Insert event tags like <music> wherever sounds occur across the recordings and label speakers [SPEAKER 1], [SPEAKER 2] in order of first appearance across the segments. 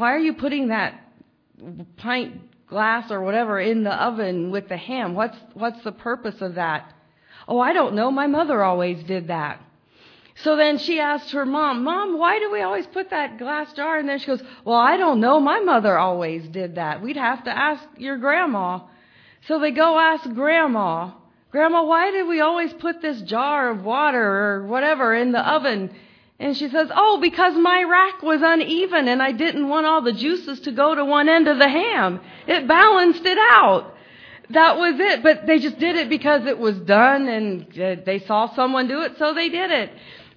[SPEAKER 1] Why are you putting that pint glass or whatever in the oven with the ham? What's, what's the purpose of that? Oh, I don't know. My mother always did that. So then she asked her mom, Mom, why do we always put that glass jar And then She goes, Well, I don't know. My mother always did that. We'd have to ask your grandma. So they go ask grandma, Grandma, why did we always put this jar of water or whatever in the oven? And she says, Oh, because my rack was uneven and I didn't want all the juices to go to one end of the ham. It balanced it out. That was it. But they just did it because it was done and uh, they saw someone do it, so they did it.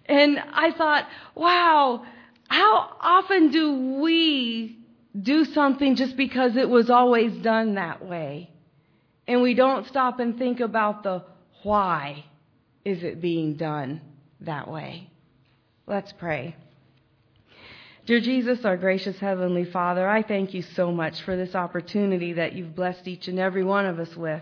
[SPEAKER 1] And I thought, wow, how often do we do something just because it was always done that way? And we don't stop and think about the why is it being done that way? Let's pray. Dear Jesus, our gracious Heavenly Father, I thank you so much for this opportunity that you've blessed each and every one of us with.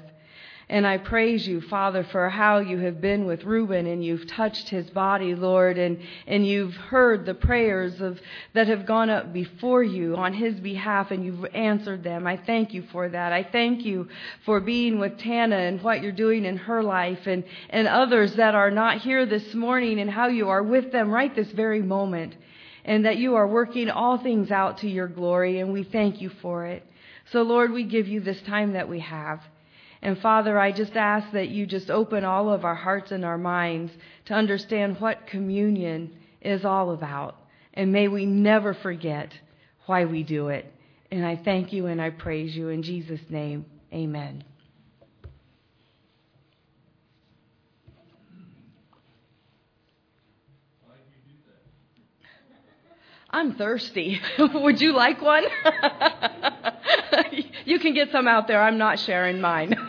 [SPEAKER 1] And I praise you, Father, for how you have been with Reuben and you've touched his body, Lord, and, and you've heard the prayers of, that have gone up before you on his behalf and you've answered them. I thank you for that. I thank you for being with Tana and what you're doing in her life and, and others that are not here this morning and how you are with them right this very moment and that you are working all things out to your glory and we thank you for it. So Lord, we give you this time that we have. And Father, I just ask that you just open all of our hearts and our minds to understand what communion is all about. And may we never forget why we do it. And I thank you and I praise you in Jesus' name. Amen. I'm thirsty. <laughs> Would you like one? <laughs> <laughs> you can get some out there. I'm not sharing mine. <laughs>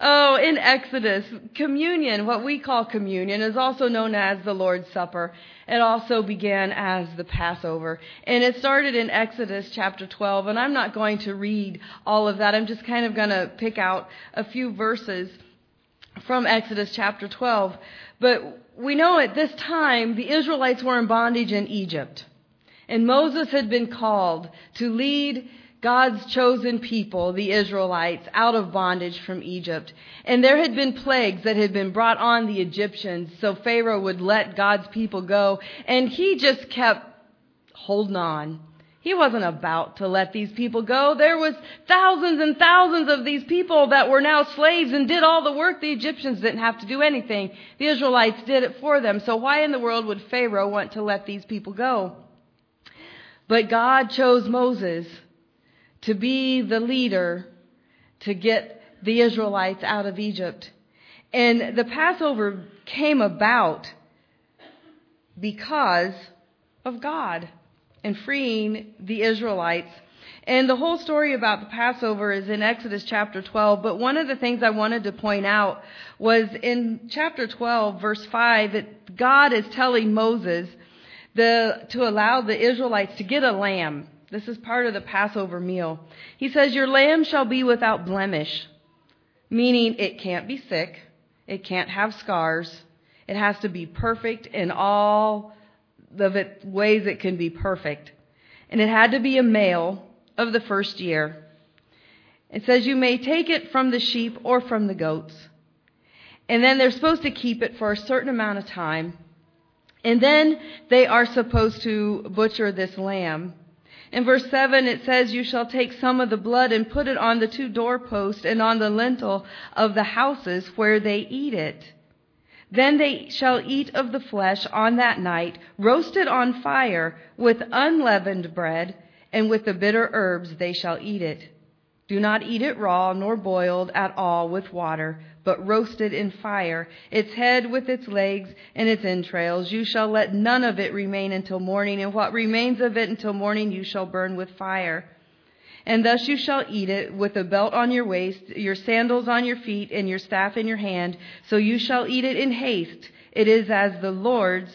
[SPEAKER 1] oh, in Exodus, communion, what we call communion, is also known as the Lord's Supper. It also began as the Passover. And it started in Exodus chapter 12. And I'm not going to read all of that. I'm just kind of going to pick out a few verses from Exodus chapter 12. But we know at this time the Israelites were in bondage in Egypt. And Moses had been called to lead God's chosen people, the Israelites, out of bondage from Egypt. And there had been plagues that had been brought on the Egyptians so Pharaoh would let God's people go. And he just kept holding on. He wasn't about to let these people go. There was thousands and thousands of these people that were now slaves and did all the work. The Egyptians didn't have to do anything. The Israelites did it for them. So why in the world would Pharaoh want to let these people go? But God chose Moses to be the leader to get the Israelites out of Egypt. And the Passover came about because of God and freeing the Israelites. And the whole story about the Passover is in Exodus chapter 12. But one of the things I wanted to point out was in chapter 12, verse 5, that God is telling Moses the, to allow the Israelites to get a lamb. This is part of the Passover meal. He says, Your lamb shall be without blemish, meaning it can't be sick, it can't have scars, it has to be perfect in all of it ways it can be perfect. And it had to be a male of the first year. It says you may take it from the sheep or from the goats. And then they're supposed to keep it for a certain amount of time. And then they are supposed to butcher this lamb. In verse 7, it says, You shall take some of the blood and put it on the two doorposts and on the lintel of the houses where they eat it. Then they shall eat of the flesh on that night, roasted on fire, with unleavened bread, and with the bitter herbs they shall eat it. Do not eat it raw, nor boiled at all with water, but roasted in fire, its head with its legs and its entrails. You shall let none of it remain until morning, and what remains of it until morning you shall burn with fire. And thus you shall eat it with a belt on your waist, your sandals on your feet, and your staff in your hand. So you shall eat it in haste. It is as the Lord's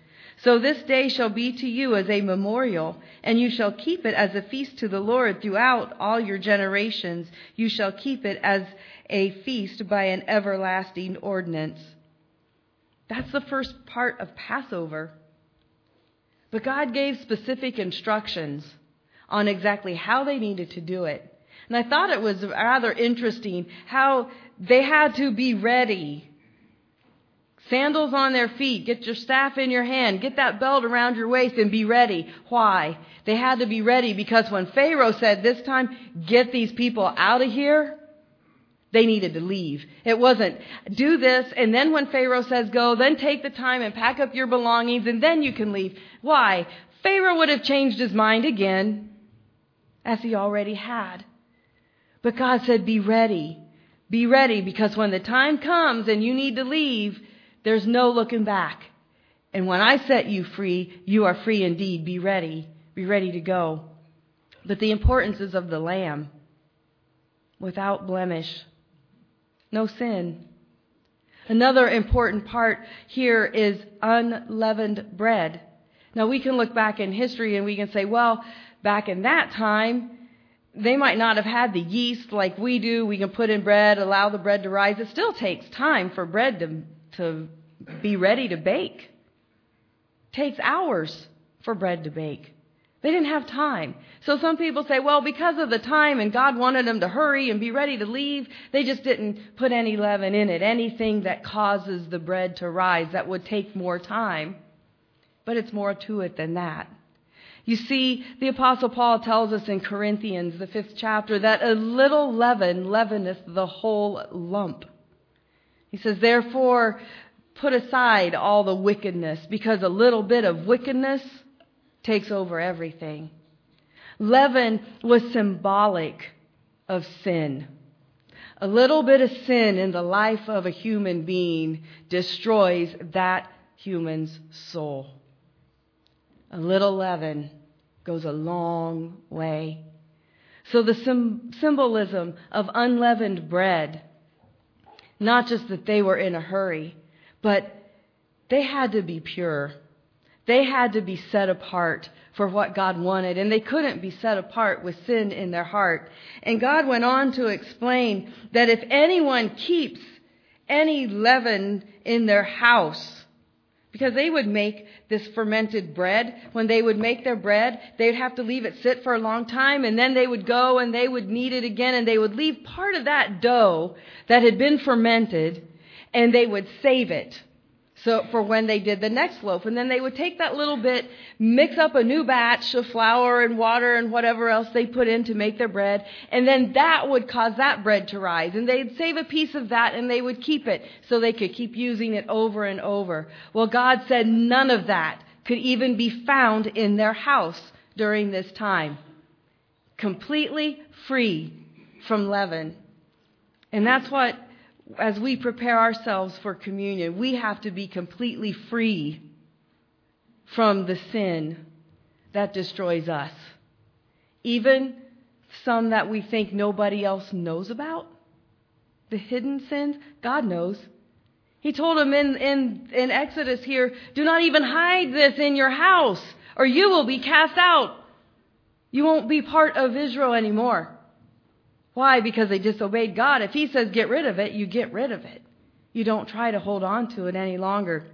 [SPEAKER 1] So this day shall be to you as a memorial, and you shall keep it as a feast to the Lord throughout all your generations. You shall keep it as a feast by an everlasting ordinance. That's the first part of Passover. But God gave specific instructions on exactly how they needed to do it. And I thought it was rather interesting how they had to be ready. Sandals on their feet, get your staff in your hand, get that belt around your waist and be ready. Why? They had to be ready because when Pharaoh said this time, get these people out of here, they needed to leave. It wasn't do this and then when Pharaoh says go, then take the time and pack up your belongings and then you can leave. Why? Pharaoh would have changed his mind again as he already had. But God said, Be ready. Be ready because when the time comes and you need to leave, there's no looking back. And when I set you free, you are free indeed. Be ready. Be ready to go. But the importance is of the Lamb without blemish, no sin. Another important part here is unleavened bread. Now we can look back in history and we can say, well, back in that time, they might not have had the yeast like we do. We can put in bread, allow the bread to rise. It still takes time for bread to, to be ready to bake. It takes hours for bread to bake. They didn't have time. So some people say, well, because of the time and God wanted them to hurry and be ready to leave, they just didn't put any leaven in it. Anything that causes the bread to rise that would take more time. But it's more to it than that. You see, the Apostle Paul tells us in Corinthians, the fifth chapter, that a little leaven leaveneth the whole lump. He says, therefore, put aside all the wickedness, because a little bit of wickedness takes over everything. Leaven was symbolic of sin. A little bit of sin in the life of a human being destroys that human's soul. A little leaven goes a long way. So the symbolism of unleavened bread, not just that they were in a hurry, but they had to be pure. They had to be set apart for what God wanted, and they couldn't be set apart with sin in their heart. And God went on to explain that if anyone keeps any leaven in their house, because they would make this fermented bread. When they would make their bread, they'd have to leave it sit for a long time and then they would go and they would knead it again and they would leave part of that dough that had been fermented and they would save it so for when they did the next loaf. And then they would take that little bit, mix up a new batch of flour and water and whatever else they put in to make their bread, and then that would cause that bread to rise. And they'd save a piece of that and they would keep it so they could keep using it over and over. Well, God said none of that could even be found in their house during this time. Completely free from leaven. And that's what as we prepare ourselves for communion, we have to be completely free from the sin that destroys us. Even some that we think nobody else knows about. The hidden sins, God knows. He told them in, in, in Exodus here, do not even hide this in your house, or you will be cast out. You won't be part of Israel anymore. Why? Because they disobeyed God. If He says get rid of it, you get rid of it. You don't try to hold on to it any longer.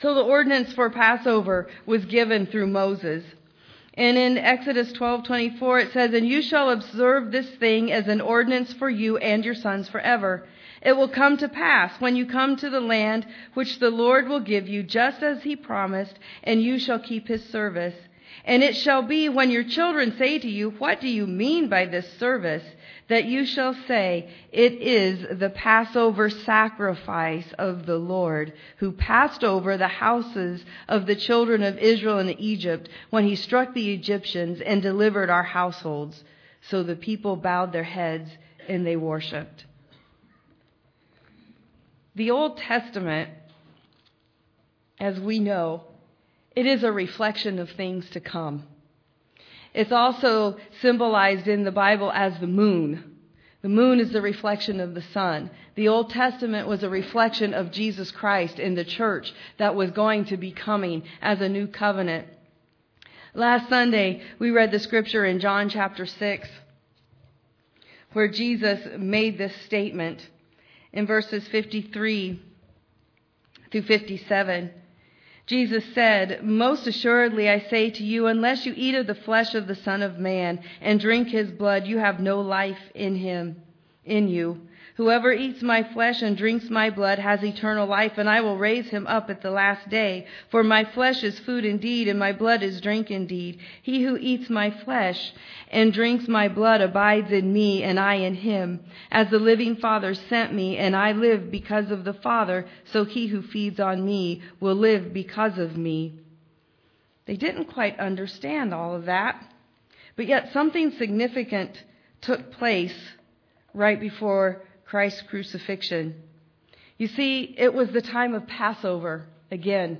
[SPEAKER 1] So the ordinance for Passover was given through Moses. And in Exodus 12:24 it says, "And you shall observe this thing as an ordinance for you and your sons forever. It will come to pass when you come to the land which the Lord will give you, just as he promised, and you shall keep his service." And it shall be when your children say to you, What do you mean by this service? that you shall say, It is the Passover sacrifice of the Lord, who passed over the houses of the children of Israel in Egypt when he struck the Egyptians and delivered our households. So the people bowed their heads and they worshiped. The Old Testament, as we know, it is a reflection of things to come. It's also symbolized in the Bible as the moon. The moon is the reflection of the sun. The Old Testament was a reflection of Jesus Christ in the church that was going to be coming as a new covenant. Last Sunday, we read the scripture in John chapter 6 where Jesus made this statement in verses 53 through 57. Jesus said, Most assuredly I say to you, unless you eat of the flesh of the Son of Man and drink his blood, you have no life in him, in you. Whoever eats my flesh and drinks my blood has eternal life, and I will raise him up at the last day. For my flesh is food indeed, and my blood is drink indeed. He who eats my flesh and drinks my blood abides in me, and I in him. As the living Father sent me, and I live because of the Father, so he who feeds on me will live because of me. They didn't quite understand all of that, but yet something significant took place right before Christ's crucifixion. You see, it was the time of Passover again.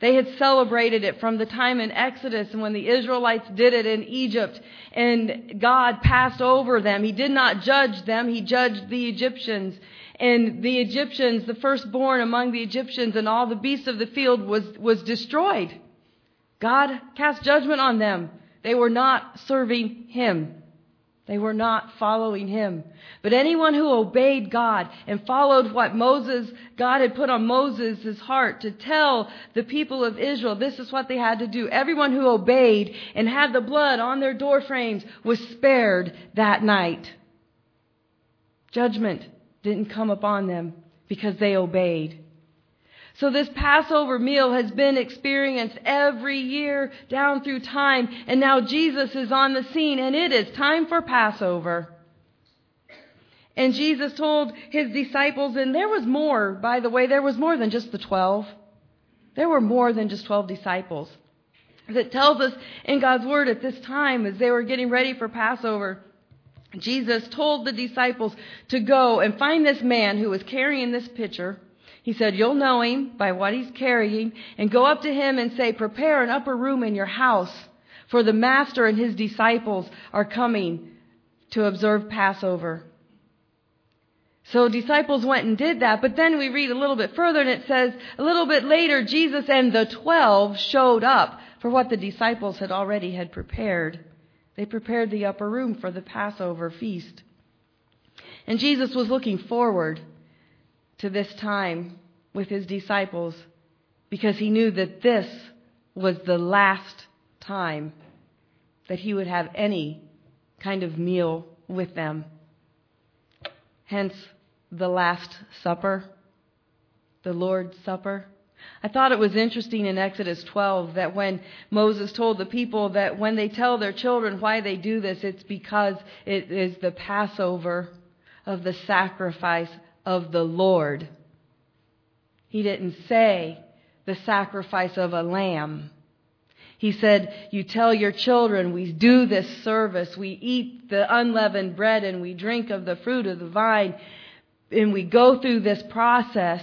[SPEAKER 1] They had celebrated it from the time in Exodus and when the Israelites did it in Egypt and God passed over them. He did not judge them. He judged the Egyptians. And the Egyptians, the firstborn among the Egyptians and all the beasts of the field was, was destroyed. God cast judgment on them. They were not serving Him. They were not following him. But anyone who obeyed God and followed what Moses, God had put on Moses' heart to tell the people of Israel, this is what they had to do. Everyone who obeyed and had the blood on their door frames was spared that night. Judgment didn't come upon them because they obeyed. So this Passover meal has been experienced every year down through time, and now Jesus is on the scene, and it is time for Passover. And Jesus told his disciples, and there was more, by the way, there was more than just the twelve. There were more than just twelve disciples. As it tells us in God's Word at this time, as they were getting ready for Passover, Jesus told the disciples to go and find this man who was carrying this pitcher he said, You'll know him by what he's carrying, and go up to him and say, Prepare an upper room in your house, for the master and his disciples are coming to observe Passover. So disciples went and did that, but then we read a little bit further and it says, a little bit later, Jesus and the twelve showed up for what the disciples had already had prepared. They prepared the upper room for the Passover feast. And Jesus was looking forward to this time with his disciples because he knew that this was the last time that he would have any kind of meal with them. Hence, the Last Supper, the Lord's Supper. I thought it was interesting in Exodus 12 that when Moses told the people that when they tell their children why they do this, it's because it is the Passover of the sacrifice of the Lord. He didn't say the sacrifice of a lamb. He said, You tell your children, we do this service, we eat the unleavened bread, and we drink of the fruit of the vine, and we go through this process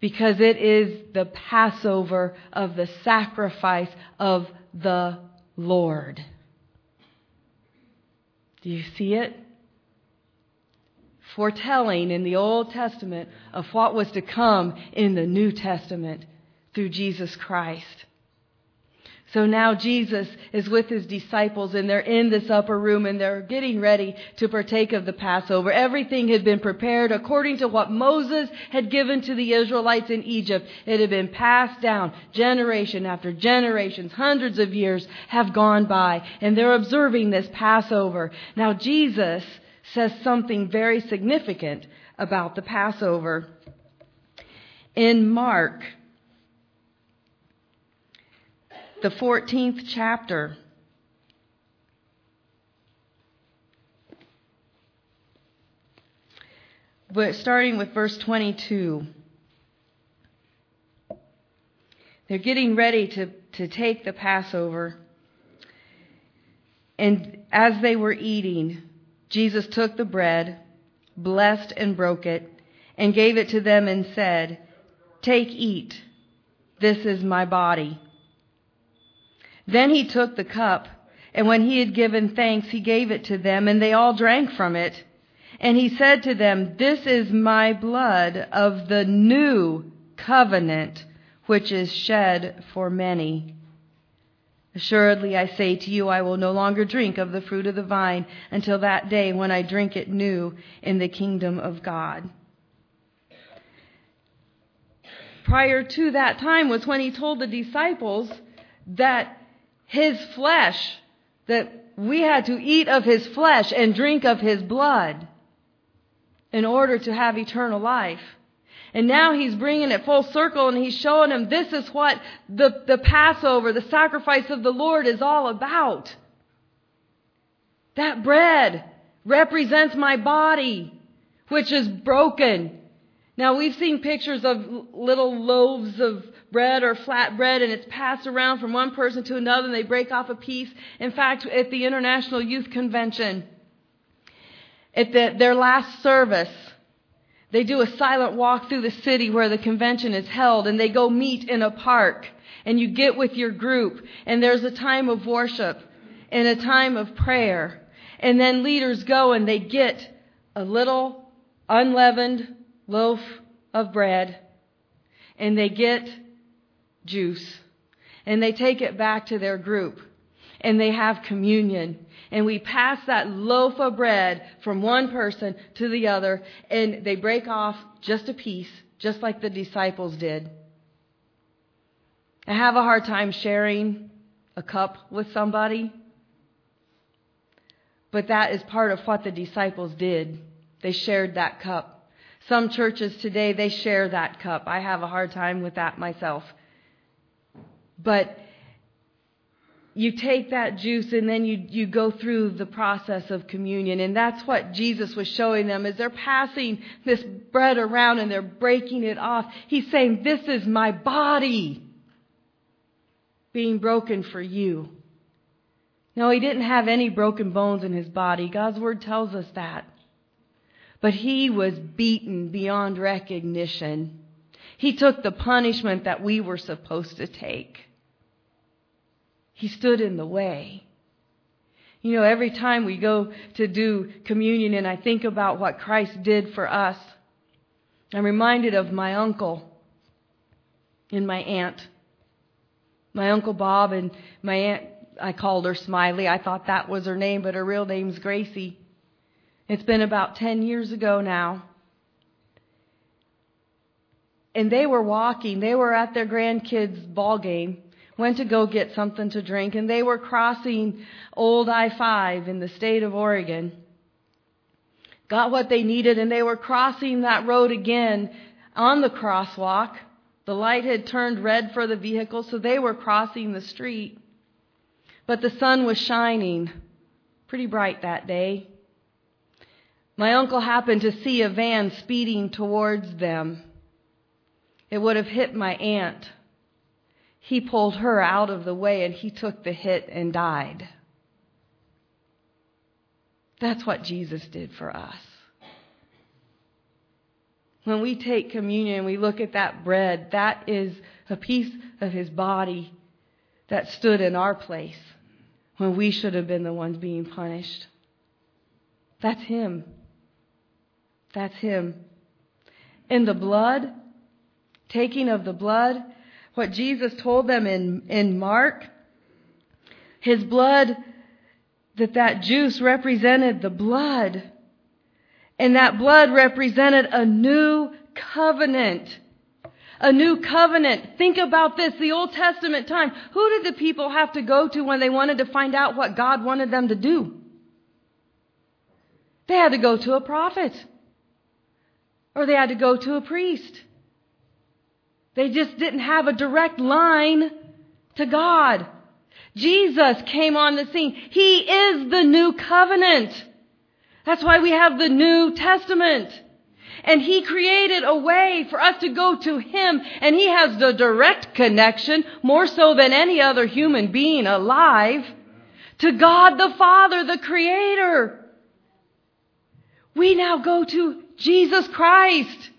[SPEAKER 1] because it is the Passover of the sacrifice of the Lord. Do you see it? Foretelling in the Old Testament of what was to come in the New Testament through Jesus Christ. So now Jesus is with his disciples and they're in this upper room and they're getting ready to partake of the Passover. Everything had been prepared according to what Moses had given to the Israelites in Egypt. It had been passed down generation after generations. Hundreds of years have gone by and they're observing this Passover. Now Jesus says something very significant about the Passover. In Mark, the 14th chapter, but starting with verse 22. They're getting ready to, to take the Passover. And as they were eating, Jesus took the bread, blessed and broke it, and gave it to them and said, Take, eat. This is my body. Then he took the cup, And when he had given thanks, he gave it to them, and they all drank from it. And he said to them, This is my blood of the new covenant, which is shed for many. Assuredly, I say to you, I will no longer drink of the fruit of the vine until that day when I drink it new in the kingdom of God. Prior to that time was when he told the disciples that his flesh, that we had to eat of his flesh and drink of his blood in order to have eternal life. And now he's bringing it full circle and he's showing them this is what the, the Passover, the sacrifice of the Lord is all about. That bread represents my body, which is broken. Now we've seen pictures of little loaves of bread or flat bread and it's passed around from one person to another and they break off a piece. In fact, at the International Youth Convention, at the, their last service, they do a silent walk through the city where the convention is held and they go meet in a park and you get with your group and there's a time of worship and a time of prayer. And then leaders go and they get a little unleavened loaf of bread and they get juice and they take it back to their group and they have communion and we pass that loaf of bread from one person to the other, and they break off just a piece, just like the disciples did. I have a hard time sharing a cup with somebody, but that is part of what the disciples did. They shared that cup. Some churches today, they share that cup. I have a hard time with that myself. But you take that juice and then you, you go through the process of communion. And that's what Jesus was showing them as they're passing this bread around and they're breaking it off. He's saying, this is my body being broken for you. No, he didn't have any broken bones in his body. God's word tells us that. But he was beaten beyond recognition. He took the punishment that we were supposed to take. He stood in the way. You know, every time we go to do communion and I think about what Christ did for us, I'm reminded of my uncle and my aunt. My uncle Bob and my aunt, I called her Smiley. I thought that was her name, but her real name's Gracie. It's been about 10 years ago now. And they were walking, they were at their grandkids' ball game went to go get something to drink, and they were crossing Old I 5 in the state of Oregon. Got what they needed, and they were crossing that road again on the crosswalk. The light had turned red for the vehicle, so they were crossing the street. But the sun was shining pretty bright that day. My uncle happened to see a van speeding towards them. It would have hit my aunt he pulled her out of the way and he took the hit and died. That's what Jesus did for us. When we take communion and we look at that bread, that is a piece of his body that stood in our place when we should have been the ones being punished. That's him. That's him. In the blood, taking of the blood, what Jesus told them in, in Mark. His blood, that that juice represented the blood. And that blood represented a new covenant. A new covenant. Think about this, the Old Testament time. Who did the people have to go to when they wanted to find out what God wanted them to do? They had to go to a prophet. Or they had to go to a priest. They just didn't have a direct line to God. Jesus came on the scene. He is the new covenant. That's why we have the New Testament. And He created a way for us to go to Him, and He has the direct connection, more so than any other human being alive, to God the Father, the Creator. We now go to Jesus Christ.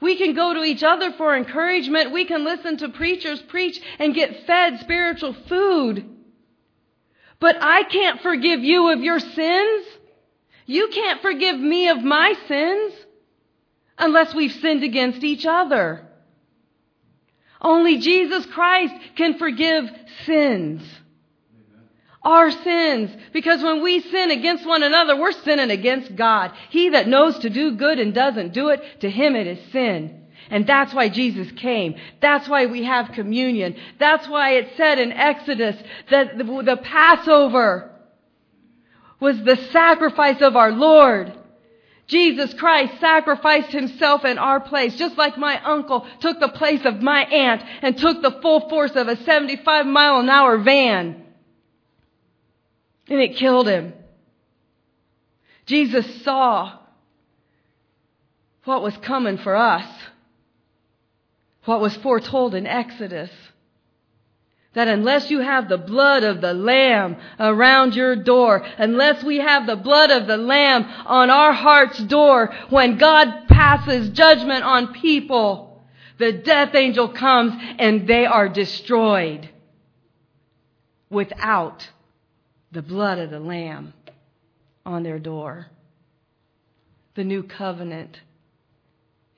[SPEAKER 1] We can go to each other for encouragement. We can listen to preachers preach and get fed spiritual food. But I can't forgive you of your sins. You can't forgive me of my sins unless we've sinned against each other. Only Jesus Christ can forgive sins. Our sins. Because when we sin against one another, we're sinning against God. He that knows to do good and doesn't do it, to him it is sin. And that's why Jesus came. That's why we have communion. That's why it said in Exodus that the, the Passover was the sacrifice of our Lord. Jesus Christ sacrificed himself in our place, just like my uncle took the place of my aunt and took the full force of a 75 mile an hour van. And it killed him. Jesus saw what was coming for us what was foretold in Exodus. That unless you have the blood of the Lamb around your door, unless we have the blood of the Lamb on our heart's door, when God passes judgment on people, the death angel comes and they are destroyed without the blood of the Lamb on their door. The new covenant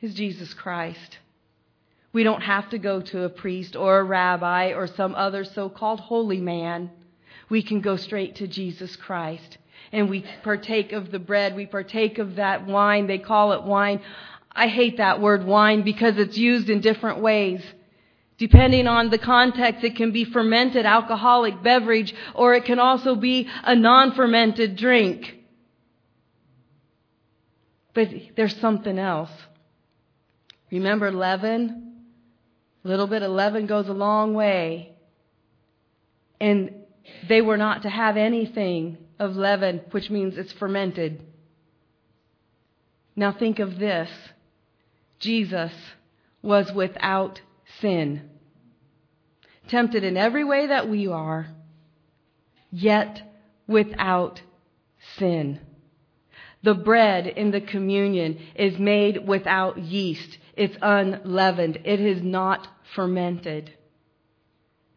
[SPEAKER 1] is Jesus Christ. We don't have to go to a priest or a rabbi or some other so called holy man. We can go straight to Jesus Christ. And we partake of the bread. We partake of that wine. They call it wine. I hate that word wine because it's used in different ways. Depending on the context, it can be fermented alcoholic beverage or it can also be a non-fermented drink. But there's something else. Remember leaven? A little bit of leaven goes a long way. And they were not to have anything of leaven, which means it's fermented. Now think of this Jesus was without sin, tempted in every way that we are, yet without sin. The bread in the communion is made without yeast. It's unleavened. It is not fermented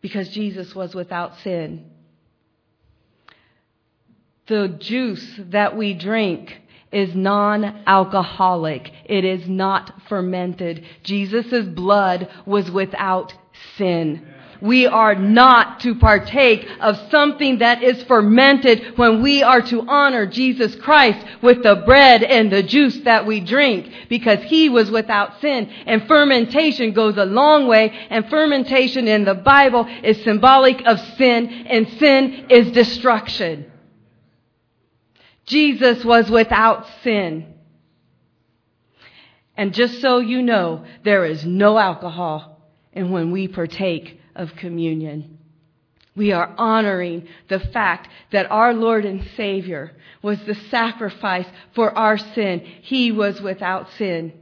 [SPEAKER 1] because Jesus was without sin. The juice that we drink is non-alcoholic. It is not fermented. Jesus' blood was without sin. We are not to partake of something that is fermented when we are to honor Jesus Christ with the bread and the juice that we drink because he was without sin. And fermentation goes a long way and fermentation in the Bible is symbolic of sin and sin is destruction. Jesus was without sin. And just so you know, there is no alcohol and when we partake of communion. We are honoring the fact that our Lord and Savior was the sacrifice for our sin. He was without sin.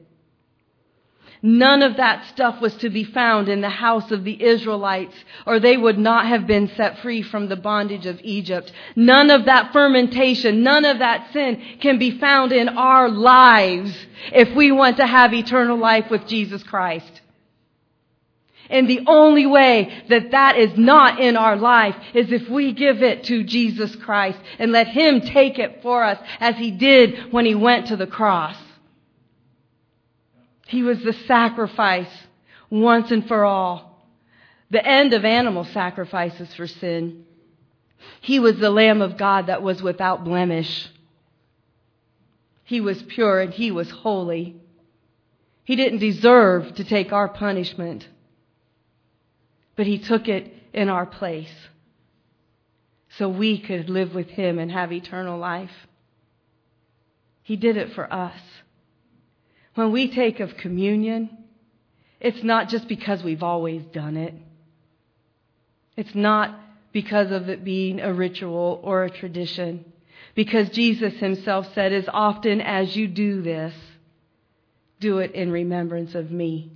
[SPEAKER 1] None of that stuff was to be found in the house of the Israelites, or they would not have been set free from the bondage of Egypt. None of that fermentation, none of that sin can be found in our lives if we want to have eternal life with Jesus Christ. And the only way that that is not in our life is if we give it to Jesus Christ and let Him take it for us as He did when He went to the cross. He was the sacrifice once and for all. The end of animal sacrifices for sin. He was the Lamb of God that was without blemish. He was pure and He was holy. He didn't deserve to take our punishment but he took it in our place so we could live with him and have eternal life. He did it for us. When we take of communion, it's not just because we've always done it. It's not because of it being a ritual or a tradition. Because Jesus himself said, as often as you do this, do it in remembrance of me.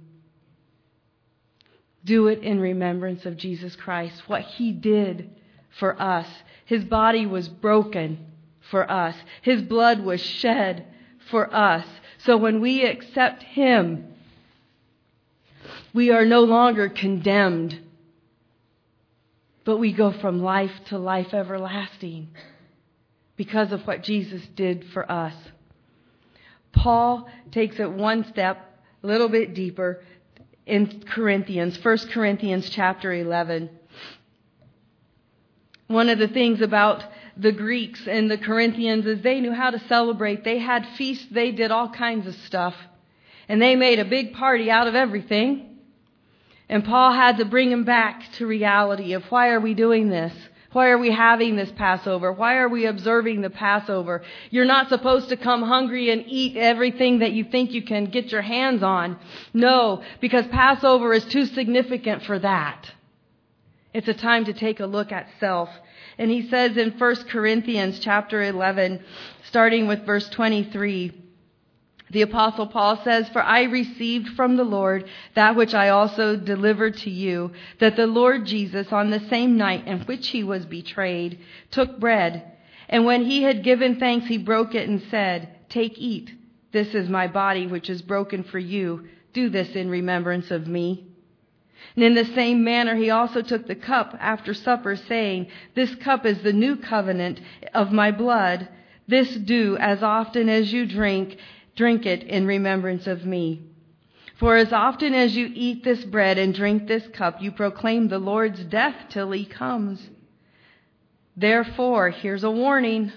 [SPEAKER 1] Do it in remembrance of Jesus Christ, what he did for us. His body was broken for us. His blood was shed for us. So when we accept him, we are no longer condemned. but we go from life to life everlasting because of what Jesus did for us. Paul takes it one step, a little bit deeper in Corinthians, 1 Corinthians chapter 11. One of the things about the Greeks and the Corinthians is they knew how to celebrate. They had feasts, they did all kinds of stuff. And they made a big party out of everything. And Paul had to bring them back to reality of why are we doing this? Why are we having this Passover? Why are we observing the Passover? You're not supposed to come hungry and eat everything that you think you can get your hands on. No, because Passover is too significant for that. It's a time to take a look at self. And he says in 1 Corinthians chapter 11, starting with verse 23, the apostle Paul says, For I received from the Lord that which I also delivered to you, that the Lord Jesus, on the same night in which he was betrayed, took bread. And when he had given thanks, he broke it and said, Take, eat. This is my body, which is broken for you. Do this in remembrance of me. And in the same manner, he also took the cup after supper, saying, This cup is the new covenant of my blood. This do as often as you drink, drink it in remembrance of me. For as often as you eat this bread and drink this cup, you proclaim the Lord's death till he comes. Therefore, here's a warning.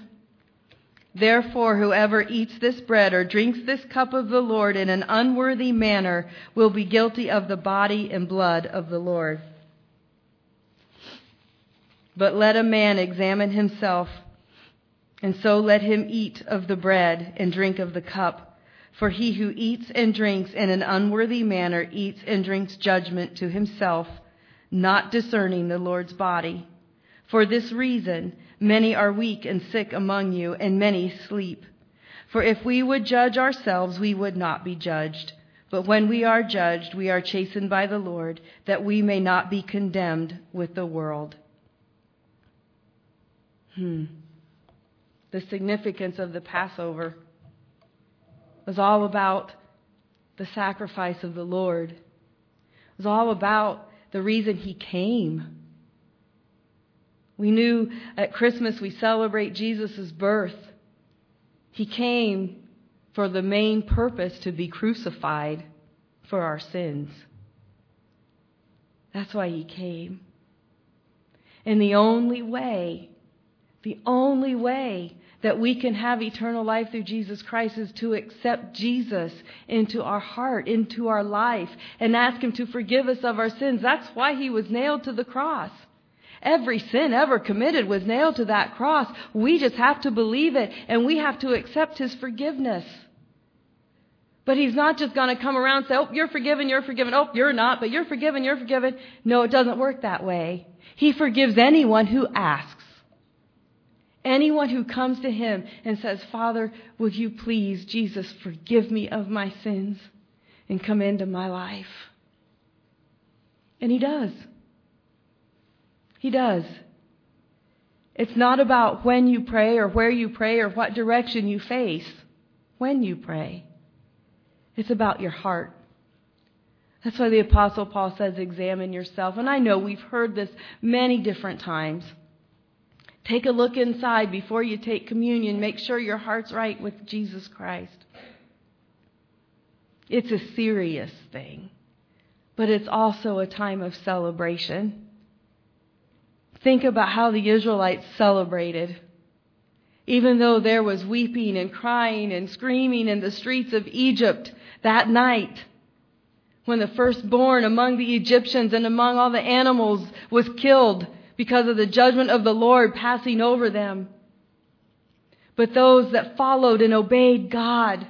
[SPEAKER 1] Therefore, whoever eats this bread or drinks this cup of the Lord in an unworthy manner will be guilty of the body and blood of the Lord. But let a man examine himself, and so let him eat of the bread and drink of the cup. For he who eats and drinks in an unworthy manner eats and drinks judgment to himself, not discerning the Lord's body. For this reason, Many are weak and sick among you, and many sleep. For if we would judge ourselves, we would not be judged. But when we are judged, we are chastened by the Lord, that we may not be condemned with the world. Hmm. The significance of the Passover was all about the sacrifice of the Lord. It was all about the reason he came we knew at Christmas we celebrate Jesus' birth. He came for the main purpose to be crucified for our sins. That's why he came. And the only way, the only way that we can have eternal life through Jesus Christ is to accept Jesus into our heart, into our life, and ask Him to forgive us of our sins. That's why He was nailed to the cross. Every sin ever committed was nailed to that cross. We just have to believe it and we have to accept His forgiveness. But He's not just going to come around and say, oh, you're forgiven, you're forgiven. Oh, you're not, but you're forgiven, you're forgiven. No, it doesn't work that way. He forgives anyone who asks. Anyone who comes to Him and says, Father, would you please, Jesus, forgive me of my sins and come into my life? And He does. He does. It's not about when you pray or where you pray or what direction you face when you pray. It's about your heart. That's why the Apostle Paul says, examine yourself. And I know we've heard this many different times. Take a look inside before you take communion. Make sure your heart's right with Jesus Christ. It's a serious thing, but it's also a time of celebration. Think about how the Israelites celebrated. Even though there was weeping and crying and screaming in the streets of Egypt that night, when the firstborn among the Egyptians and among all the animals was killed because of the judgment of the Lord passing over them. But those that followed and obeyed God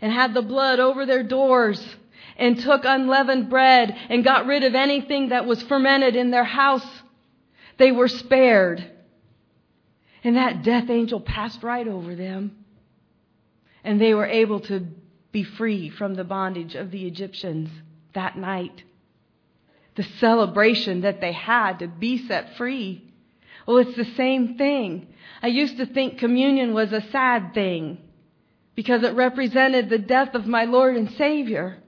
[SPEAKER 1] and had the blood over their doors and took unleavened bread and got rid of anything that was fermented in their house they were spared. And that death angel passed right over them. And they were able to be free from the bondage of the Egyptians that night. The celebration that they had to be set free. Well, it's the same thing. I used to think communion was a sad thing because it represented the death of my Lord and Savior.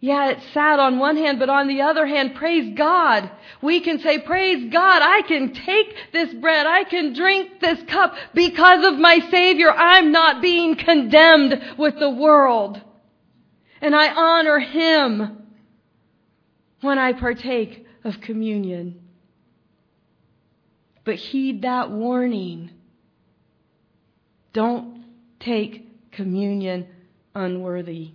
[SPEAKER 1] Yeah, it's sad on one hand, but on the other hand, praise God. We can say, praise God, I can take this bread, I can drink this cup because of my Savior. I'm not being condemned with the world. And I honor Him when I partake of communion. But heed that warning. Don't take communion unworthy.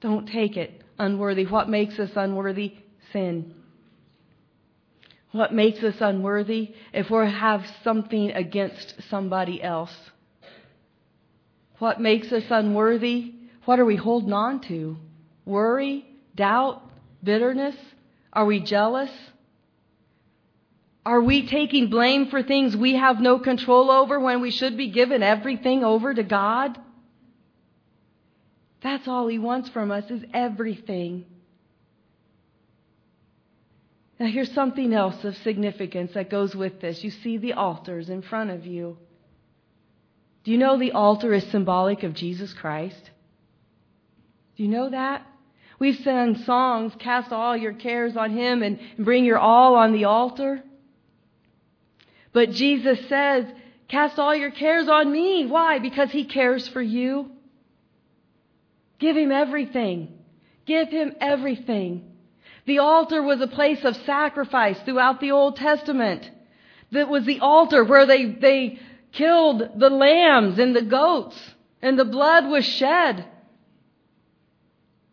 [SPEAKER 1] Don't take it unworthy. What makes us unworthy? Sin. What makes us unworthy? If we have something against somebody else. What makes us unworthy? What are we holding on to? Worry? Doubt? Bitterness? Are we jealous? Are we taking blame for things we have no control over when we should be giving everything over to God? That's all He wants from us is everything. Now, here's something else of significance that goes with this. You see the altars in front of you. Do you know the altar is symbolic of Jesus Christ? Do you know that? We've sung songs, cast all your cares on Him and bring your all on the altar. But Jesus says, cast all your cares on me. Why? Because He cares for you. Give him everything. Give him everything. The altar was a place of sacrifice throughout the Old Testament. That was the altar where they, they killed the lambs and the goats and the blood was shed.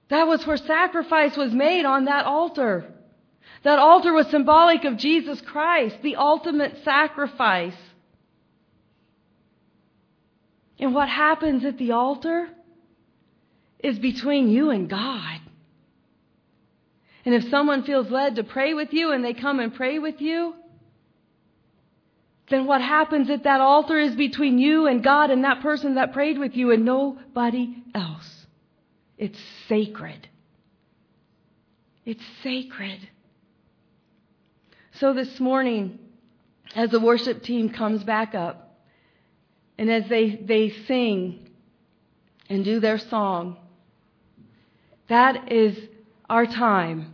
[SPEAKER 1] That was where sacrifice was made on that altar. That altar was symbolic of Jesus Christ, the ultimate sacrifice. And what happens at the altar? is between you and God. And if someone feels led to pray with you and they come and pray with you, then what happens at that altar is between you and God and that person that prayed with you and nobody else. It's sacred. It's sacred. So this morning, as the worship team comes back up, and as they, they sing and do their song, that is our time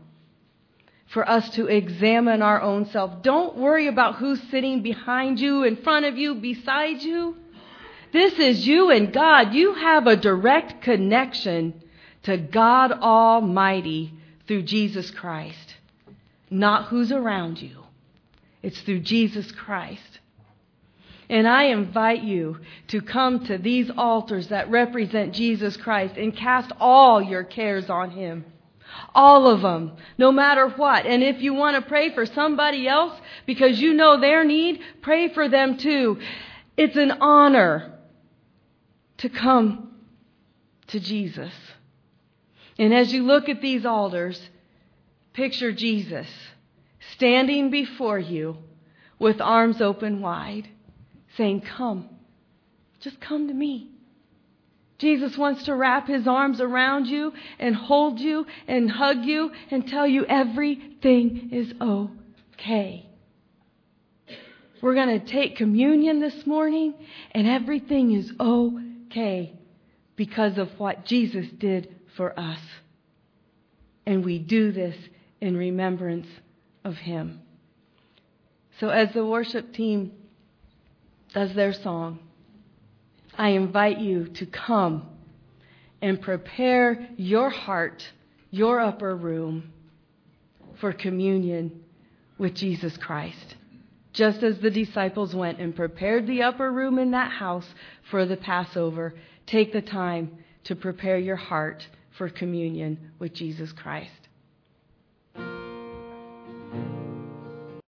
[SPEAKER 1] for us to examine our own self. Don't worry about who's sitting behind you, in front of you, beside you. This is you and God. You have a direct connection to God Almighty through Jesus Christ, not who's around you. It's through Jesus Christ. And I invite you to come to these altars that represent Jesus Christ and cast all your cares on Him. All of them, no matter what. And if you want to pray for somebody else because you know their need, pray for them too. It's an honor to come to Jesus. And as you look at these altars, picture Jesus standing before you with arms open wide saying, Come. Just come to me. Jesus wants to wrap his arms around you and hold you and hug you and tell you everything is okay. We're going to take communion this morning and everything is okay because of what Jesus did for us. And we do this in remembrance of him. So as the worship team does their song, I invite you to come and prepare your heart, your upper room for communion with Jesus Christ. Just as the disciples went and prepared the upper room in that house for the Passover, take the time to prepare your heart for communion with Jesus Christ.